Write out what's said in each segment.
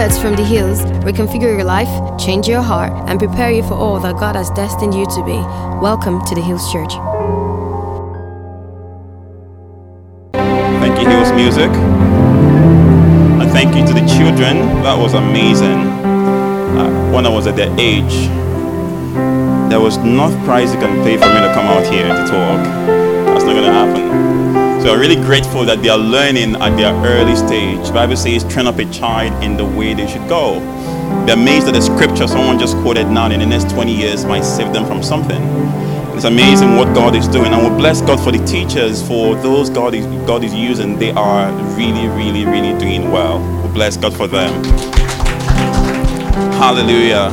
Words from the hills reconfigure your life, change your heart, and prepare you for all that God has destined you to be. Welcome to the Hills Church. Thank you, Hills Music. And thank you to the children. That was amazing. Uh, when I was at their age, there was no price you can pay for me to come out here to talk. That's not going to happen. So I'm really grateful that they are learning at their early stage. The Bible says, train up a child in the way they should go. Be amazed that the scripture someone just quoted now in the next 20 years might save them from something. It's amazing what God is doing. And we bless God for the teachers, for those God is, God is using. They are really, really, really doing well. We bless God for them. Hallelujah.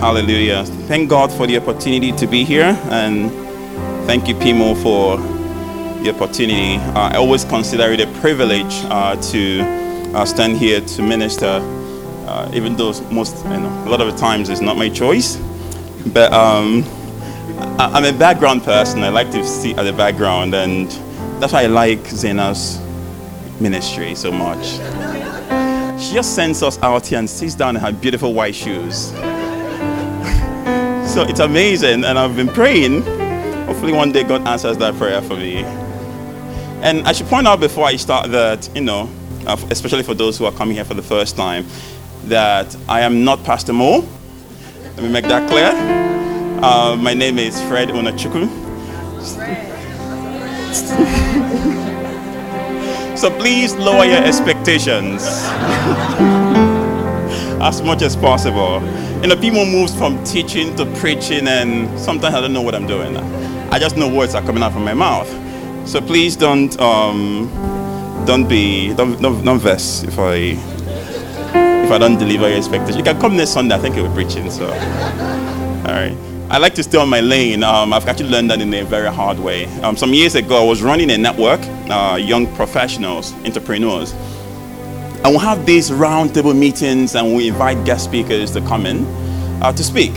Hallelujah. Thank God for the opportunity to be here. And thank you, Pimo, for the opportunity. Uh, I always consider it a privilege uh, to uh, stand here to minister, uh, even though most, you know, a lot of the times it's not my choice. But um, I, I'm a background person. I like to sit at the background, and that's why I like Zena's ministry so much. She just sends us out here and sits down in her beautiful white shoes. so it's amazing, and I've been praying. Hopefully, one day God answers that prayer for me. And I should point out before I start that, you know, uh, especially for those who are coming here for the first time, that I am not Pastor Mo. Let me make that clear. Uh, my name is Fred Onachukwu. so please lower your expectations as much as possible. You know, people moves from teaching to preaching, and sometimes I don't know what I'm doing. I just know words are coming out from my mouth. So please don't um, don't be don't, don't don't if I if I don't deliver your expectations. You can come next Sunday. I think you'll be preaching. So all right. I like to stay on my lane. Um, I've actually learned that in a very hard way. Um, some years ago, I was running a network, uh, young professionals, entrepreneurs, and we'll have these roundtable meetings, and we invite guest speakers to come in uh, to speak.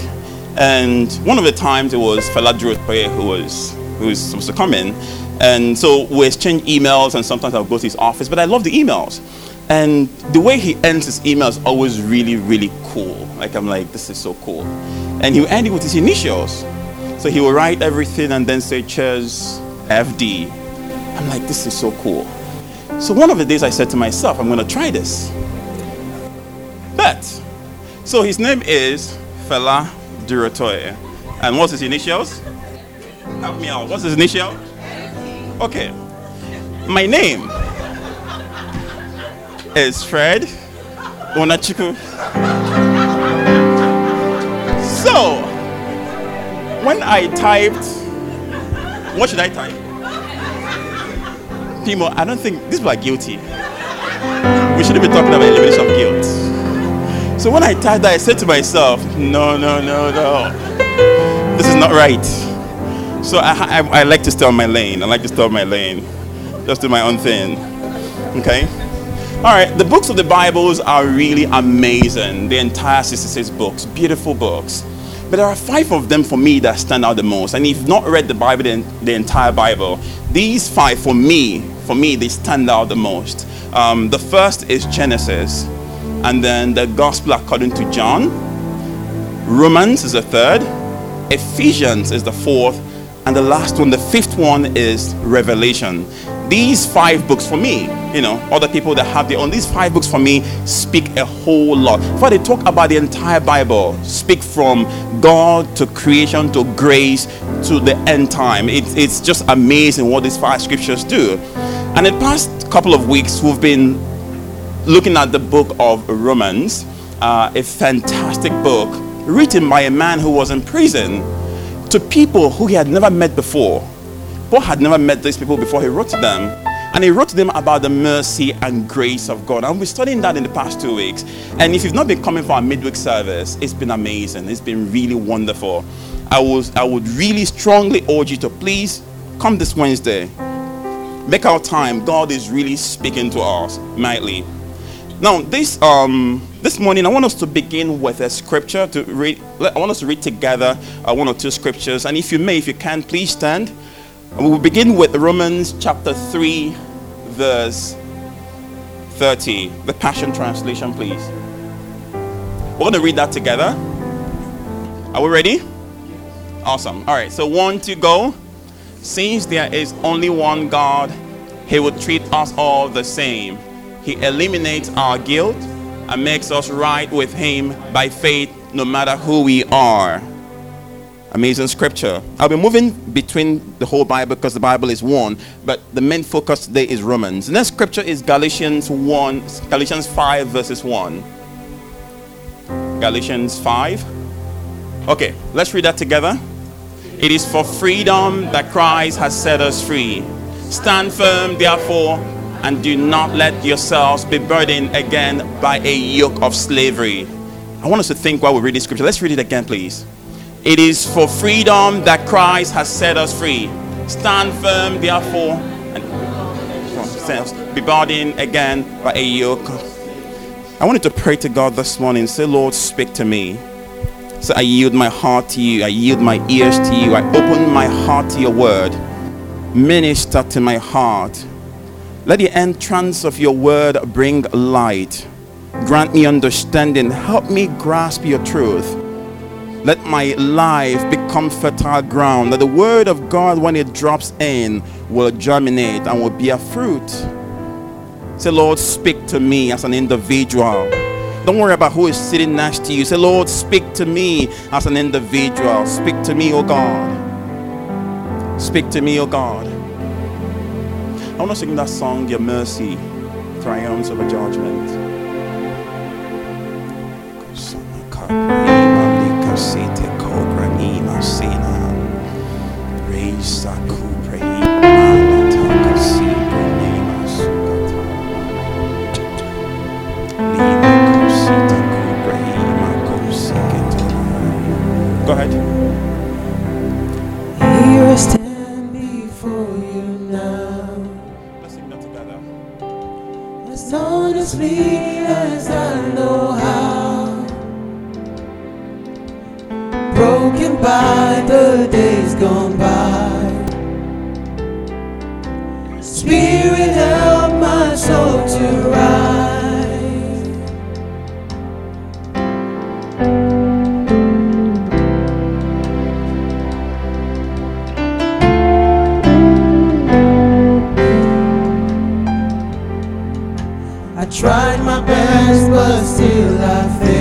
And one of the times it was Fela Durotoye who was who was supposed to come in, and so we exchange emails, and sometimes I'll go to his office. But I love the emails, and the way he ends his emails is always really, really cool. Like I'm like, this is so cool. And he will end it with his initials. So he will write everything and then say, cheers, FD. I'm like, this is so cool. So one of the days I said to myself, I'm going to try this. But, so his name is Fela Durotoye. And what's his initials? Help me out. What's his initial? Okay. My name is Fred Onachukwu. So, when I typed, what should I type? Pimo, I don't think these people are guilty. We shouldn't be talking about elimination of guilt. So when I typed that, I said to myself, no, no, no, no. This is not right. So I, I, I like to stay on my lane. I like to stay on my lane. Just do my own thing. Okay? All right, the books of the Bibles are really amazing. The entire 66 books, beautiful books. But there are five of them for me that stand out the most. And if you've not read the Bible, the, the entire Bible, these five for me, for me, they stand out the most. Um, the first is Genesis, and then the Gospel according to John. Romans is the third. Ephesians is the fourth. And the last one, the fifth one, is Revelation. These five books for me, you know, other people that have their own, these five books for me speak a whole lot. For they talk about the entire Bible, speak from God to creation to grace to the end time. It, it's just amazing what these five scriptures do. And in the past couple of weeks, we've been looking at the book of Romans, uh, a fantastic book written by a man who was in prison to people who he had never met before. Paul had never met these people before he wrote to them. And he wrote to them about the mercy and grace of God. And we're studying that in the past two weeks. And if you've not been coming for our midweek service, it's been amazing. It's been really wonderful. I, was, I would really strongly urge you to please come this Wednesday. Make our time. God is really speaking to us mightily. Now, this um, this morning, I want us to begin with a scripture to read. I want us to read together uh, one or two scriptures. And if you may, if you can, please stand. And we will begin with Romans chapter 3, verse 30. The Passion Translation, please. We're going to read that together. Are we ready? Awesome. All right, so one to go. Since there is only one God, He will treat us all the same. He eliminates our guilt and makes us right with Him by faith, no matter who we are. Amazing scripture. I'll be moving between the whole Bible because the Bible is one, but the main focus today is Romans. The next scripture is Galatians 1, Galatians 5, verses 1. Galatians 5. Okay, let's read that together. It is for freedom that Christ has set us free. Stand firm, therefore, and do not let yourselves be burdened again by a yoke of slavery. I want us to think while we read this scripture. Let's read it again, please. It is for freedom that Christ has set us free. Stand firm, therefore, and be burdened again by a yoke. I wanted to pray to God this morning. Say, Lord, speak to me. So I yield my heart to you. I yield my ears to you. I open my heart to your word. Minister to my heart. Let the entrance of your word bring light. Grant me understanding. Help me grasp your truth. Let my life become fertile ground. That the word of God, when it drops in, will germinate and will bear fruit. Say, Lord, speak to me as an individual. Don't worry about who is sitting next to you. Say, Lord, speak to me as an individual. Speak to me, oh God. Speak to me, oh God. I want to sing that song, Your Mercy Triumphs Over Judgment. I tried my best, but still I failed.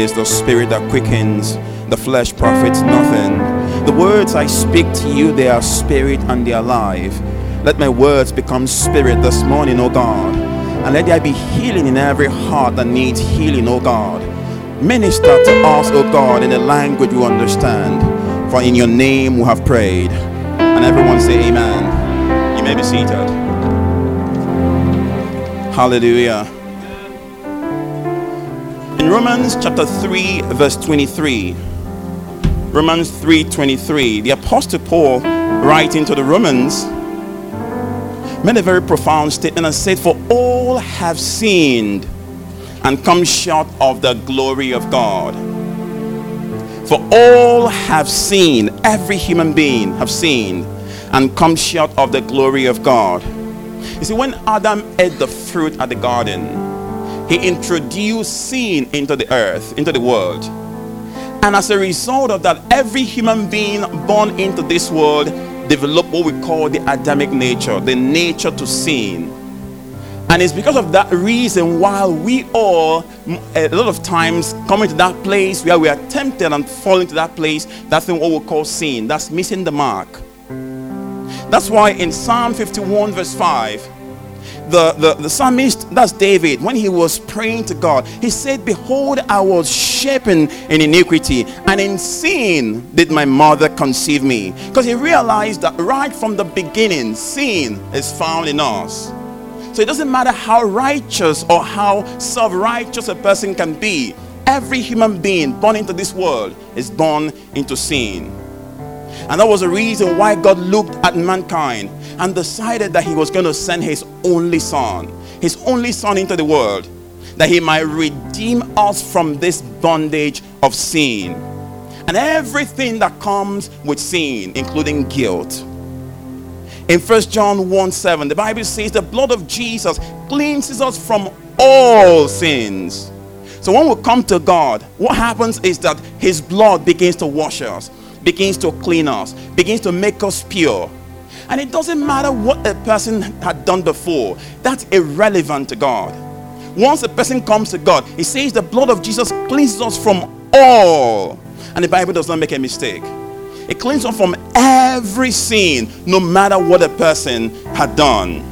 It is the spirit that quickens, the flesh profits nothing. The words I speak to you, they are spirit and they are life. Let my words become spirit this morning, O God. And let there be healing in every heart that needs healing, O God. Minister to us, O God, in a language we understand. For in your name we have prayed. And everyone say, Amen. You may be seated. Hallelujah. In Romans chapter 3, verse 23, Romans 3 23, the Apostle Paul, writing to the Romans, made a very profound statement and said, For all have sinned and come short of the glory of God. For all have sinned, every human being have sinned and come short of the glory of God. You see, when Adam ate the fruit at the garden, he introduced sin into the earth, into the world. And as a result of that, every human being born into this world developed what we call the Adamic nature, the nature to sin. And it's because of that reason why we all, a lot of times, come into that place where we are tempted and fall into that place. That's what we call sin. That's missing the mark. That's why in Psalm 51, verse 5, the, the, the psalmist, that's David, when he was praying to God, he said, Behold, I was shapen in iniquity, and in sin did my mother conceive me. Because he realized that right from the beginning, sin is found in us. So it doesn't matter how righteous or how self righteous a person can be, every human being born into this world is born into sin. And that was the reason why God looked at mankind and decided that He was going to send His only Son, His only Son into the world, that He might redeem us from this bondage of sin and everything that comes with sin, including guilt. In 1 John 1 7, the Bible says the blood of Jesus cleanses us from all sins. So when we come to God, what happens is that His blood begins to wash us, begins to clean us, begins to make us pure. And it doesn't matter what a person had done before, that's irrelevant to God. Once a person comes to God, He says the blood of Jesus cleanses us from all. And the Bible does not make a mistake. It cleans us from every sin, no matter what a person had done.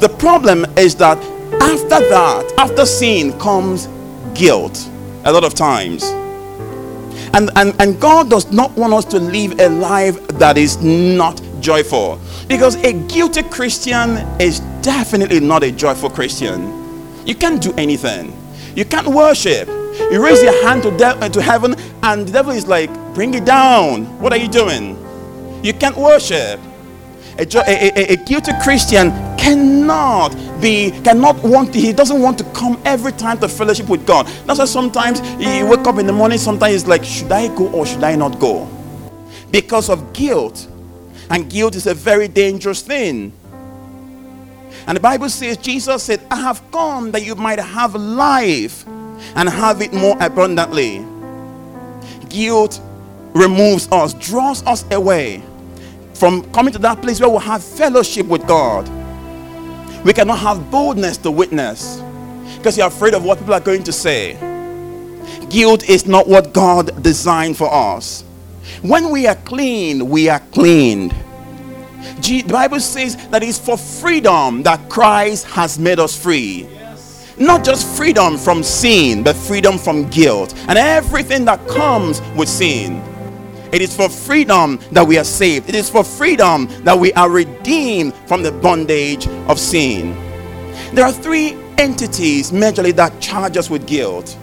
The problem is that after that, after sin comes guilt a lot of times. And, and, and God does not want us to live a life that is not joyful. Because a guilty Christian is definitely not a joyful Christian. You can't do anything, you can't worship. You raise your hand to, de- uh, to heaven, and the devil is like, Bring it down. What are you doing? You can't worship. A, a, a, a, guilty Christian cannot be, cannot want to, he doesn't want to come every time to fellowship with God. That's why sometimes you wake up in the morning, sometimes it's like, should I go or should I not go? Because of guilt. And guilt is a very dangerous thing. And the Bible says, Jesus said, I have come that you might have life and have it more abundantly. Guilt removes us, draws us away from coming to that place where we have fellowship with God. We cannot have boldness to witness because you're afraid of what people are going to say. Guilt is not what God designed for us. When we are clean, we are cleaned. the Bible says that it's for freedom that Christ has made us free. Not just freedom from sin, but freedom from guilt and everything that comes with sin. It is for freedom that we are saved. It is for freedom that we are redeemed from the bondage of sin. There are three entities majorly that charge us with guilt.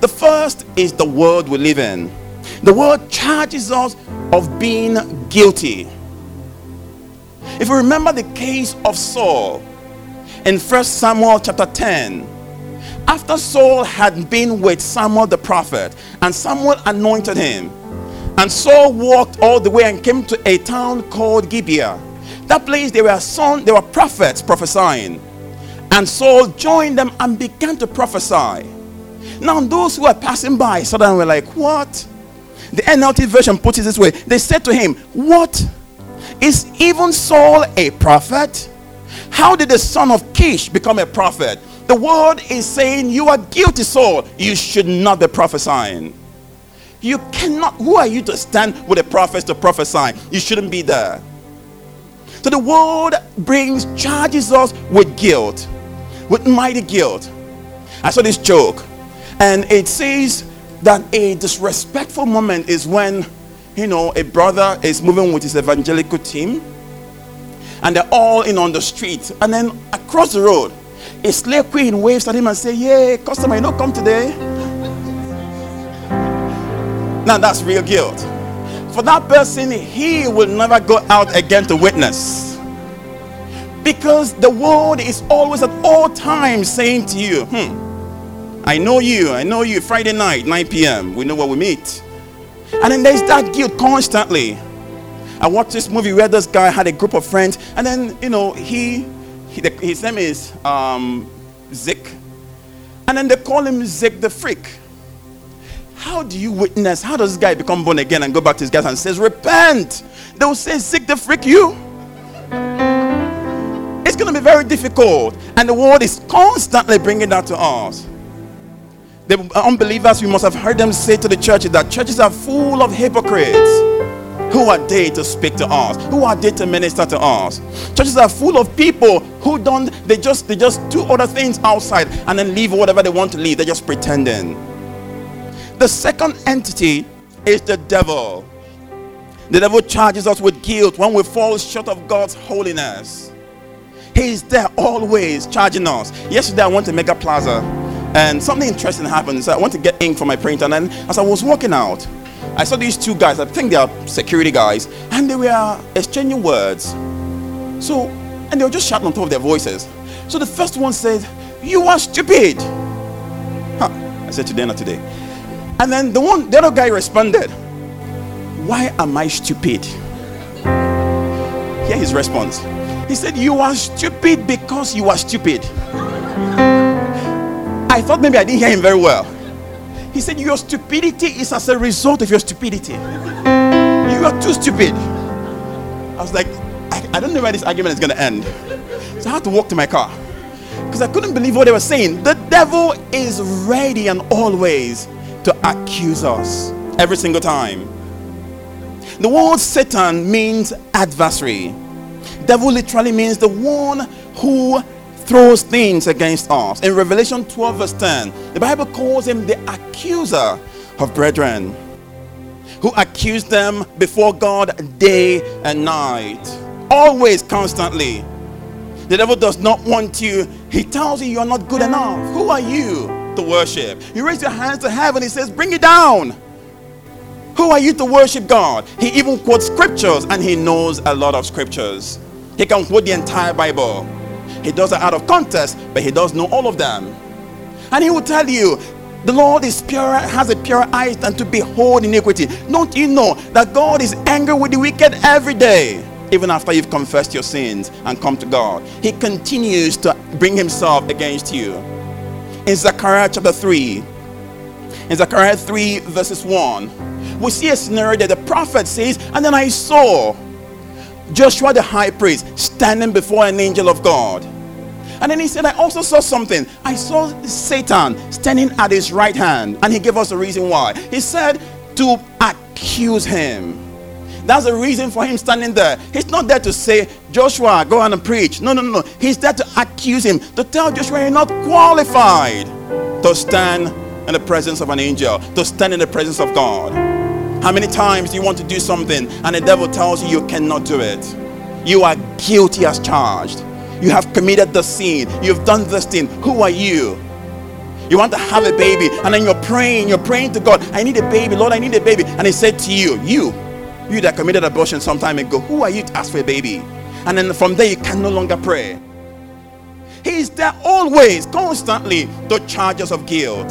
The first is the world we live in. The world charges us of being guilty. If you remember the case of Saul in 1 Samuel chapter 10, after Saul had been with Samuel the prophet and Samuel anointed him, and Saul walked all the way and came to a town called Gibeah. That place there were son, there were prophets prophesying. And Saul joined them and began to prophesy. Now those who were passing by suddenly were like, What? The NLT version puts it this way. They said to him, What? Is even Saul a prophet? How did the son of Kish become a prophet? The word is saying you are guilty, Saul. You should not be prophesying. You cannot. Who are you to stand with a prophet to prophesy? You shouldn't be there. So the word brings charges us with guilt, with mighty guilt. I saw this joke, and it says that a disrespectful moment is when you know a brother is moving with his evangelical team, and they're all in on the street, and then across the road, a slave queen waves at him and say, "Yeah, customer, you don't come today." Now that's real guilt. For that person, he will never go out again to witness. Because the word is always at all times saying to you, hmm, I know you, I know you, Friday night, 9 p.m., we know where we meet. And then there's that guilt constantly. I watched this movie where this guy had a group of friends, and then, you know, he, he the, his name is um, Zik, and then they call him Zik the Freak. How do you witness? How does this guy become born again and go back to his guys and says, Repent? They will say, Zik the Freak, you. It's going to be very difficult. And the world is constantly bringing that to us. The unbelievers, we must have heard them say to the churches that churches are full of hypocrites. Who are they to speak to us? Who are they to minister to us? Churches are full of people who don't, they just they just do other things outside and then leave whatever they want to leave. They're just pretending. The second entity is the devil. The devil charges us with guilt when we fall short of God's holiness. He's there always charging us. Yesterday I went to Mega Plaza and something interesting happened. So I went to get ink for my printer and then as I was walking out, I saw these two guys, I think they are security guys, and they were exchanging words. So, and they were just shouting on top of their voices. So the first one said, You are stupid. Huh. I said, Today, not today. And then the one, the other guy responded, Why am I stupid? Hear his response. He said, You are stupid because you are stupid. I thought maybe I didn't hear him very well. He said, Your stupidity is as a result of your stupidity. You are too stupid. I was like, I, I don't know where this argument is going to end. So I had to walk to my car because I couldn't believe what they were saying. The devil is ready and always to accuse us every single time. The word Satan means adversary. Devil literally means the one who throws things against us. In Revelation 12, verse 10, the Bible calls him the accuser of brethren, who accused them before God day and night, always, constantly. The devil does not want you, he tells you you're not good enough. Who are you to worship? You raise your hands to heaven, he says, Bring it down. Who are you to worship God? He even quotes scriptures and he knows a lot of scriptures. He can quote the entire Bible. He does it out of context, but he does know all of them. And he will tell you, the Lord is pure, has a pure eyes than to behold iniquity. Don't you know that God is angry with the wicked every day? Even after you've confessed your sins and come to God, He continues to bring Himself against you. In Zechariah chapter 3, in Zechariah 3, verses 1, we see a scenario that the prophet says, And then I saw Joshua the high priest standing before an angel of God. And then he said, I also saw something. I saw Satan standing at his right hand. And he gave us a reason why. He said to accuse him. That's the reason for him standing there. He's not there to say, Joshua, go on and preach. No, no, no, no. He's there to accuse him, to tell Joshua you're not qualified to stand in the presence of an angel, to stand in the presence of God. How many times you want to do something and the devil tells you you cannot do it? You are guilty as charged. You have committed the sin. You've done this thing. Who are you? You want to have a baby and then you're praying, you're praying to God, I need a baby, Lord, I need a baby. And he said to you, You, you that committed abortion some time ago, who are you to ask for a baby? And then from there you can no longer pray. He is there always, constantly, to charges of guilt.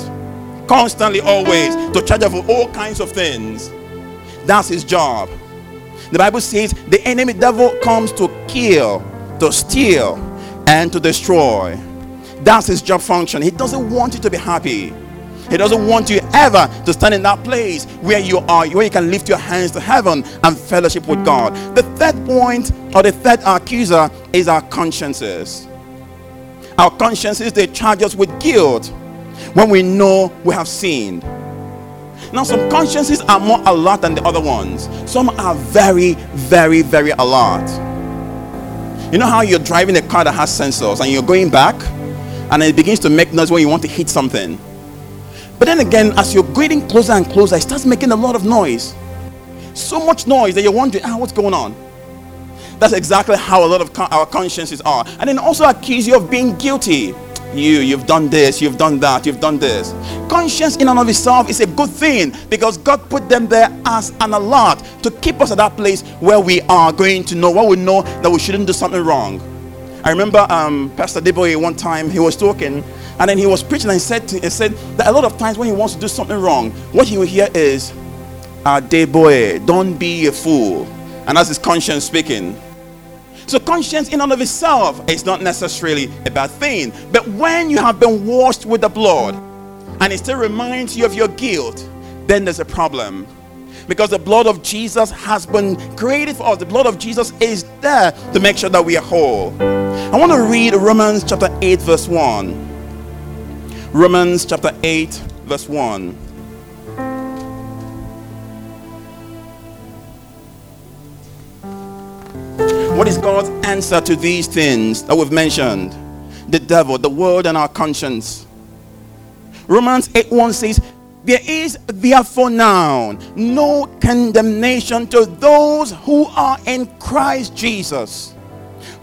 Constantly, always, to charge us of all kinds of things. That's his job. The Bible says the enemy devil comes to kill, to steal, and to destroy. That's his job function. He doesn't want you to be happy. He doesn't want you ever to stand in that place where you are, where you can lift your hands to heaven and fellowship with God. The third point or the third accuser is our consciences. Our consciences, they charge us with guilt when we know we have sinned. Now, some consciences are more alert than the other ones. Some are very, very, very alert. You know how you're driving a car that has sensors and you're going back and it begins to make noise when you want to hit something. But then again, as you're getting closer and closer, it starts making a lot of noise. So much noise that you're wondering, ah, what's going on? That's exactly how a lot of our consciences are. And then also accuse you of being guilty. You, you've done this, you've done that, you've done this. Conscience in and of itself is a good thing because God put them there as an alert to keep us at that place where we are going to know, where we know that we shouldn't do something wrong. I remember um, Pastor Deboye one time he was talking and then he was preaching and he said, to, he said that a lot of times when he wants to do something wrong, what he will hear is, ah, Deboye, don't be a fool. And that's his conscience speaking. So conscience in and of itself is not necessarily a bad thing. But when you have been washed with the blood and it still reminds you of your guilt, then there's a problem. Because the blood of Jesus has been created for us. The blood of Jesus is there to make sure that we are whole. I want to read Romans chapter 8, verse 1. Romans chapter 8, verse 1. God's answer to these things that we've mentioned? The devil, the world, and our conscience. Romans 8 1 says, There is therefore now no condemnation to those who are in Christ Jesus,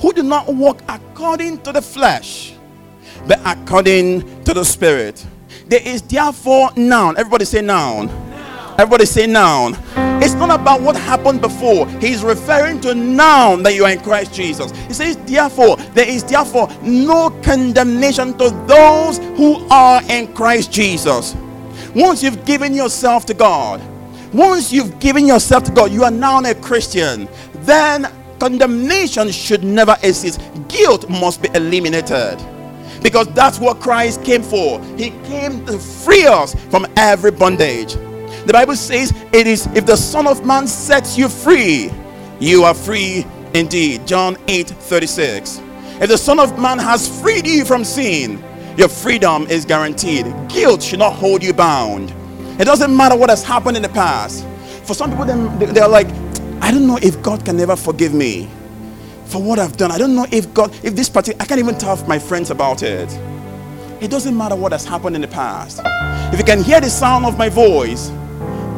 who do not walk according to the flesh, but according to the Spirit. There is therefore now, everybody say now. Everybody say now. It's not about what happened before. He's referring to now that you are in Christ Jesus. He says, therefore, there is therefore no condemnation to those who are in Christ Jesus. Once you've given yourself to God, once you've given yourself to God, you are now a Christian. Then condemnation should never exist. Guilt must be eliminated. Because that's what Christ came for. He came to free us from every bondage. The Bible says it is if the Son of Man sets you free, you are free indeed. John 8 36. If the Son of Man has freed you from sin, your freedom is guaranteed. Guilt should not hold you bound. It doesn't matter what has happened in the past. For some people, they're like, I don't know if God can ever forgive me for what I've done. I don't know if God, if this particular, I can't even tell my friends about it. It doesn't matter what has happened in the past. If you can hear the sound of my voice,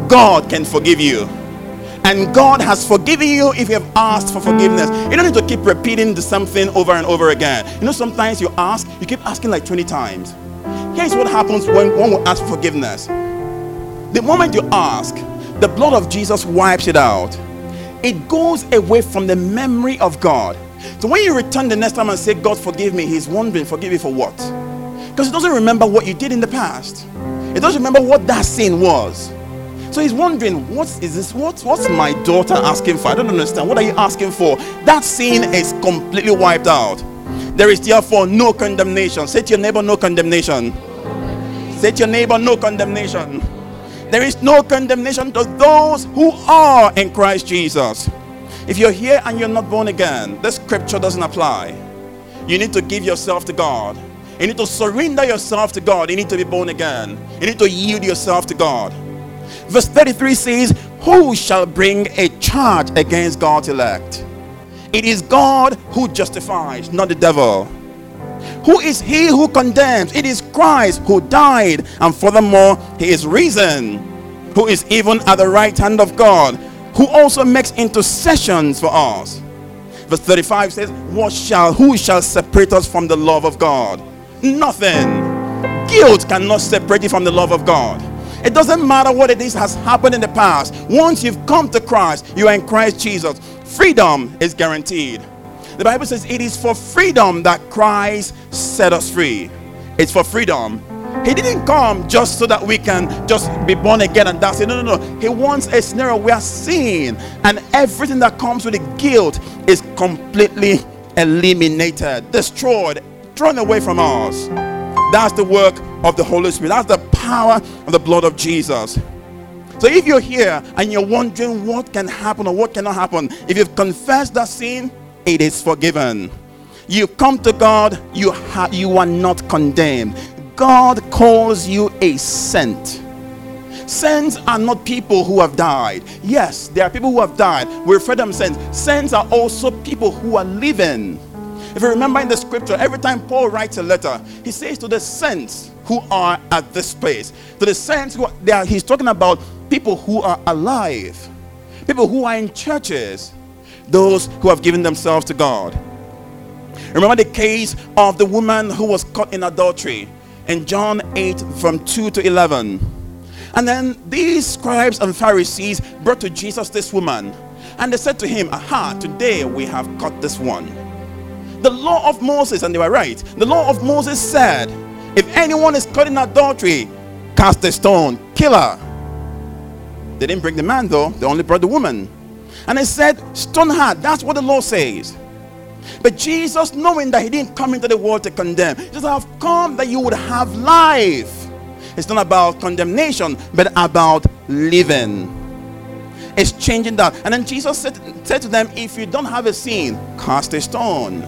God can forgive you. And God has forgiven you if you have asked for forgiveness. You don't need to keep repeating the same thing over and over again. You know, sometimes you ask, you keep asking like 20 times. Here's what happens when one will ask for forgiveness. The moment you ask, the blood of Jesus wipes it out. It goes away from the memory of God. So when you return the next time and say, God, forgive me, He's wondering, forgive me for what? Because He doesn't remember what you did in the past. He doesn't remember what that sin was. So he's wondering, what is this? What, what's my daughter asking for? I don't understand. What are you asking for? That sin is completely wiped out. There is therefore no condemnation. Say to your neighbor, no condemnation. Say to your neighbor, no condemnation. There is no condemnation to those who are in Christ Jesus. If you're here and you're not born again, this scripture doesn't apply. You need to give yourself to God. You need to surrender yourself to God. You need to be born again. You need to yield yourself to God. Verse 33 says, Who shall bring a charge against God's elect? It is God who justifies, not the devil. Who is he who condemns? It is Christ who died, and furthermore, he is risen, who is even at the right hand of God, who also makes intercessions for us. Verse 35 says, What shall who shall separate us from the love of God? Nothing. Guilt cannot separate you from the love of God. It doesn't matter what it is has happened in the past. Once you've come to Christ, you are in Christ Jesus. Freedom is guaranteed. The Bible says it is for freedom that Christ set us free. It's for freedom. He didn't come just so that we can just be born again and that's it. No, no, no. He wants a scenario we are seeing, and everything that comes with the guilt is completely eliminated, destroyed, thrown away from us. That's the work of the Holy Spirit. That's the power of the blood of Jesus. So if you're here and you're wondering what can happen or what cannot happen, if you've confessed that sin, it is forgiven. You come to God, you, ha- you are not condemned. God calls you a saint. Saints are not people who have died. Yes, there are people who have died. We refer them saints. Saints are also people who are living. If you remember in the scripture, every time Paul writes a letter, he says to the saints who are at this place, to the saints who are, he's talking about people who are alive, people who are in churches, those who have given themselves to God. Remember the case of the woman who was caught in adultery in John 8 from 2 to 11. And then these scribes and Pharisees brought to Jesus this woman. And they said to him, Aha, today we have caught this one. The law of Moses, and they were right, the law of Moses said, If anyone is caught in adultery, cast a stone, kill her. They didn't bring the man though, they only brought the woman. And they said, Stone her. That's what the law says. But Jesus, knowing that he didn't come into the world to condemn, he says, I've come that you would have life. It's not about condemnation, but about living. It's changing that. And then Jesus said, said to them, If you don't have a sin, cast a stone.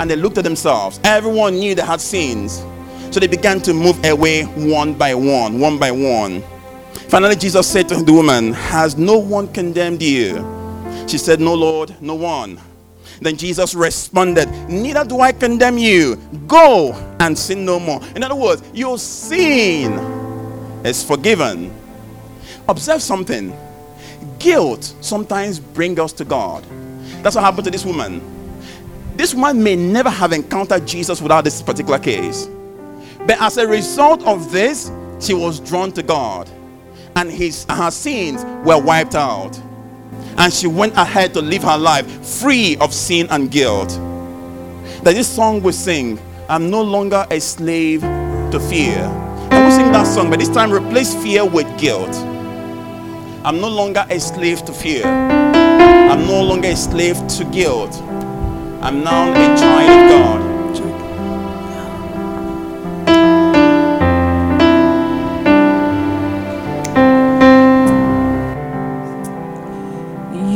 And they looked at themselves. Everyone knew they had sins. So they began to move away one by one, one by one. Finally, Jesus said to the woman, Has no one condemned you? She said, No, Lord, no one. Then Jesus responded, Neither do I condemn you. Go and sin no more. In other words, your sin is forgiven. Observe something. Guilt sometimes brings us to God. That's what happened to this woman. This woman may never have encountered Jesus without this particular case. But as a result of this, she was drawn to God. And his, her sins were wiped out and she went ahead to live her life free of sin and guilt. That this song we sing, I'm no longer a slave to fear. And we sing that song, but this time replace fear with guilt. I'm no longer a slave to fear. I'm no longer a slave to guilt. I'm now a child of God.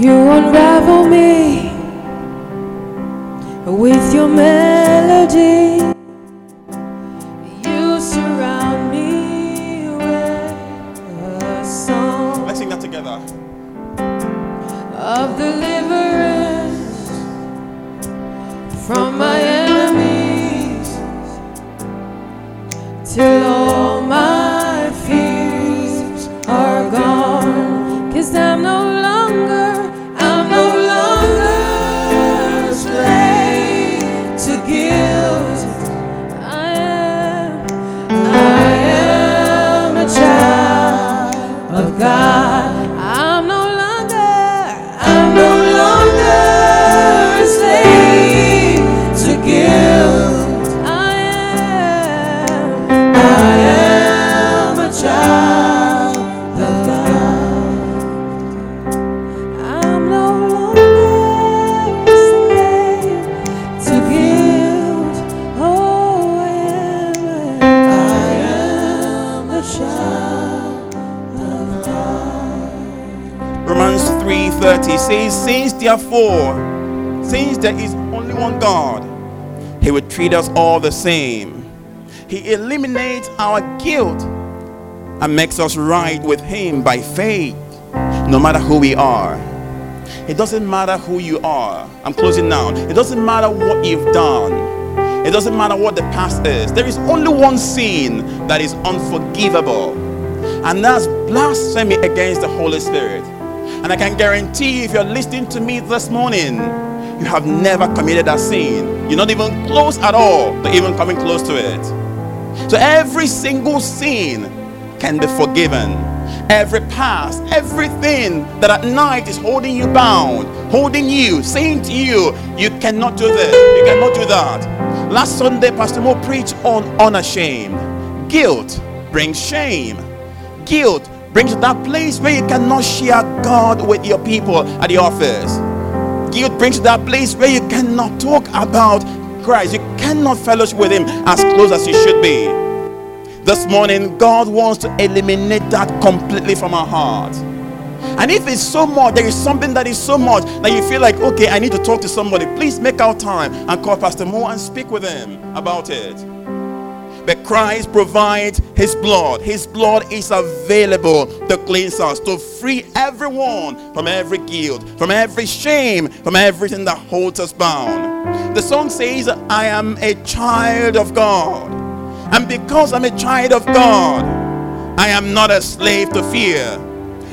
You unravel me with your melody. You surround me with a song Let's sing that together. of the deliverance from my 3:30 says, Since therefore, since there is only one God, He will treat us all the same. He eliminates our guilt and makes us right with Him by faith, no matter who we are. It doesn't matter who you are. I'm closing now. It doesn't matter what you've done. It doesn't matter what the past is. There is only one sin that is unforgivable, and that's blasphemy against the Holy Spirit. And I can guarantee if you're listening to me this morning, you have never committed that sin. You're not even close at all to even coming close to it. So every single sin can be forgiven. Every past, everything that at night is holding you bound, holding you, saying to you, you cannot do this, you cannot do that. Last Sunday, Pastor Mo preached on unashamed. Guilt brings shame. Guilt brings to that place where you cannot share God with your people at the office. Guilt brings to that place where you cannot talk about Christ. You cannot fellowship with Him as close as you should be. This morning, God wants to eliminate that completely from our hearts. And if it's so much, there is something that is so much that you feel like, okay, I need to talk to somebody, please make out time and call Pastor Mo and speak with him about it. But Christ provides His blood. His blood is available to cleanse us, to free everyone from every guilt, from every shame, from everything that holds us bound. The song says, I am a child of God. And because I'm a child of God, I am not a slave to fear.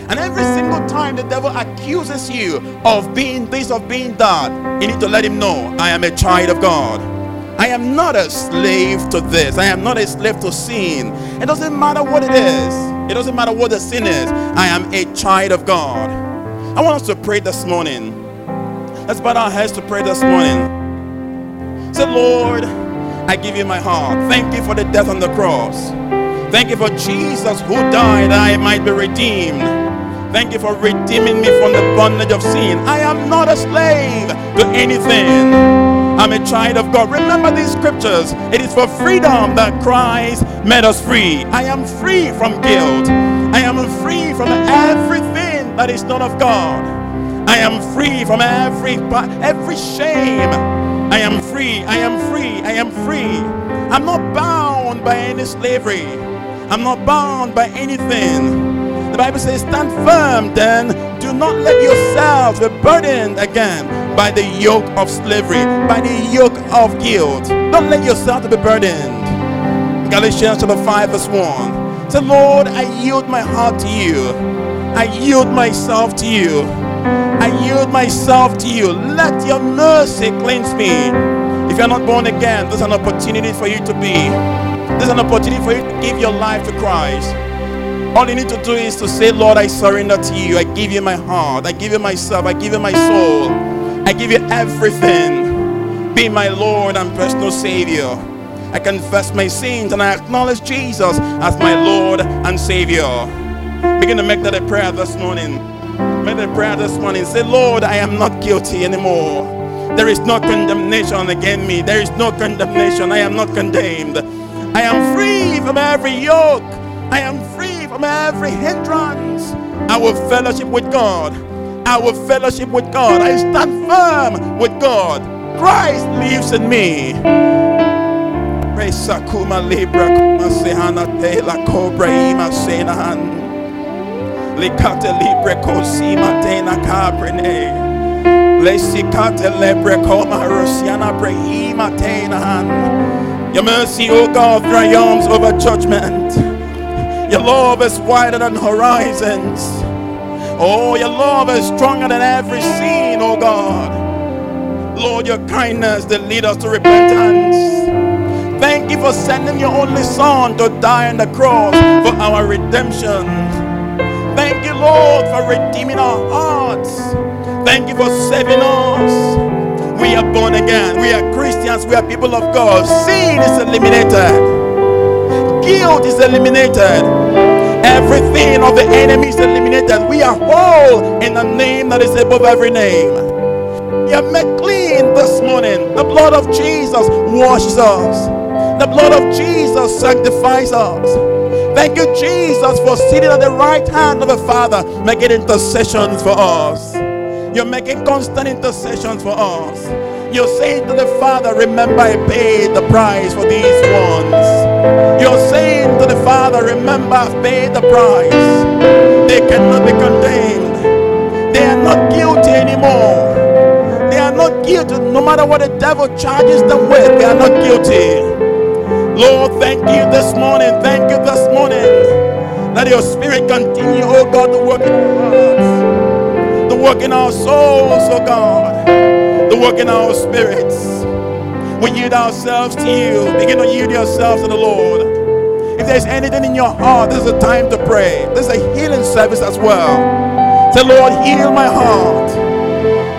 And every single time the devil accuses you of being this, of being that, you need to let him know, I am a child of God. I am not a slave to this. I am not a slave to sin. It doesn't matter what it is, it doesn't matter what the sin is. I am a child of God. I want us to pray this morning. Let's bow our heads to pray this morning. Say, Lord, I give you my heart. Thank you for the death on the cross. Thank you for Jesus who died that I might be redeemed. Thank you for redeeming me from the bondage of sin. I am not a slave to anything. I'm a child of God. Remember these scriptures. It is for freedom that Christ made us free. I am free from guilt. I am free from everything that is not of God. I am free from every every shame. I am free. I am free. I am free. I'm not bound by any slavery. I'm not bound by anything. The Bible says, stand firm then. Do not let yourselves be burdened again by the yoke of slavery, by the yoke of guilt. Don't let yourself to be burdened. Galatians chapter 5, verse 1. Say, Lord, I yield my heart to you. I yield myself to you. I yield myself to you. Let your mercy cleanse me. If you're not born again, there's an opportunity for you to be. There's an opportunity for you to give your life to Christ. All you need to do is to say, Lord, I surrender to you. I give you my heart. I give you myself. I give you my soul. I give you everything. Be my Lord and personal Savior. I confess my sins and I acknowledge Jesus as my Lord and Savior. Begin to make that a prayer this morning. Make that a prayer this morning. Say, Lord, I am not guilty anymore. There is no condemnation against me. There is no condemnation. I am not condemned. I am free from every yoke. I am free from every hindrance. I will fellowship with God our fellowship with God. I stand firm with God. Christ lives in me. Sakuma Libra Kuma Sehana Tela Cobra Ima Senahan. Libre Tena Coma Rosiana Tenahan. Your mercy, O God, triumphs over judgment. Your love is wider than horizons. Oh, your love is stronger than every sin, oh God. Lord, your kindness that lead us to repentance. Thank you for sending your only son to die on the cross for our redemption. Thank you, Lord, for redeeming our hearts. Thank you for saving us. We are born again. We are Christians. We are people of God. Sin is eliminated. Guilt is eliminated. Everything of the enemy is eliminated. We are whole in the name that is above every name. We are made clean this morning. The blood of Jesus washes us. The blood of Jesus sanctifies us. Thank you, Jesus, for sitting at the right hand of the Father, making intercessions for us. You're making constant intercessions for us. You're saying to the Father, Remember, I paid the price for these ones. You're saying to the Father, Remember, I've paid the price. They cannot be condemned. They are not guilty anymore. They are not guilty. No matter what the devil charges them with, they are not guilty. Lord, thank you this morning. Thank you this morning. That your spirit continue, oh God, to work in our hearts, to work in our souls, oh God the work in our spirits. We yield ourselves to you. Begin to yield yourselves to the Lord. If there's anything in your heart, this is a time to pray. This is a healing service as well. Say, Lord, heal my heart.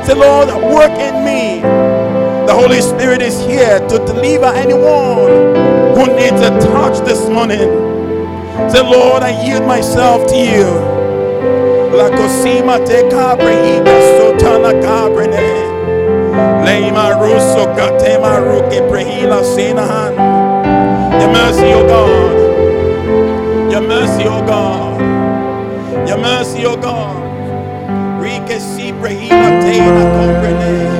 Say, Lord, work in me. The Holy Spirit is here to deliver anyone who needs a touch this morning. Say, Lord, I yield myself to you. Leima Russo Katema Roke Your mercy, O God. Your mercy, O God. Your mercy, O God. Rike Si Prehila Tena Comprene.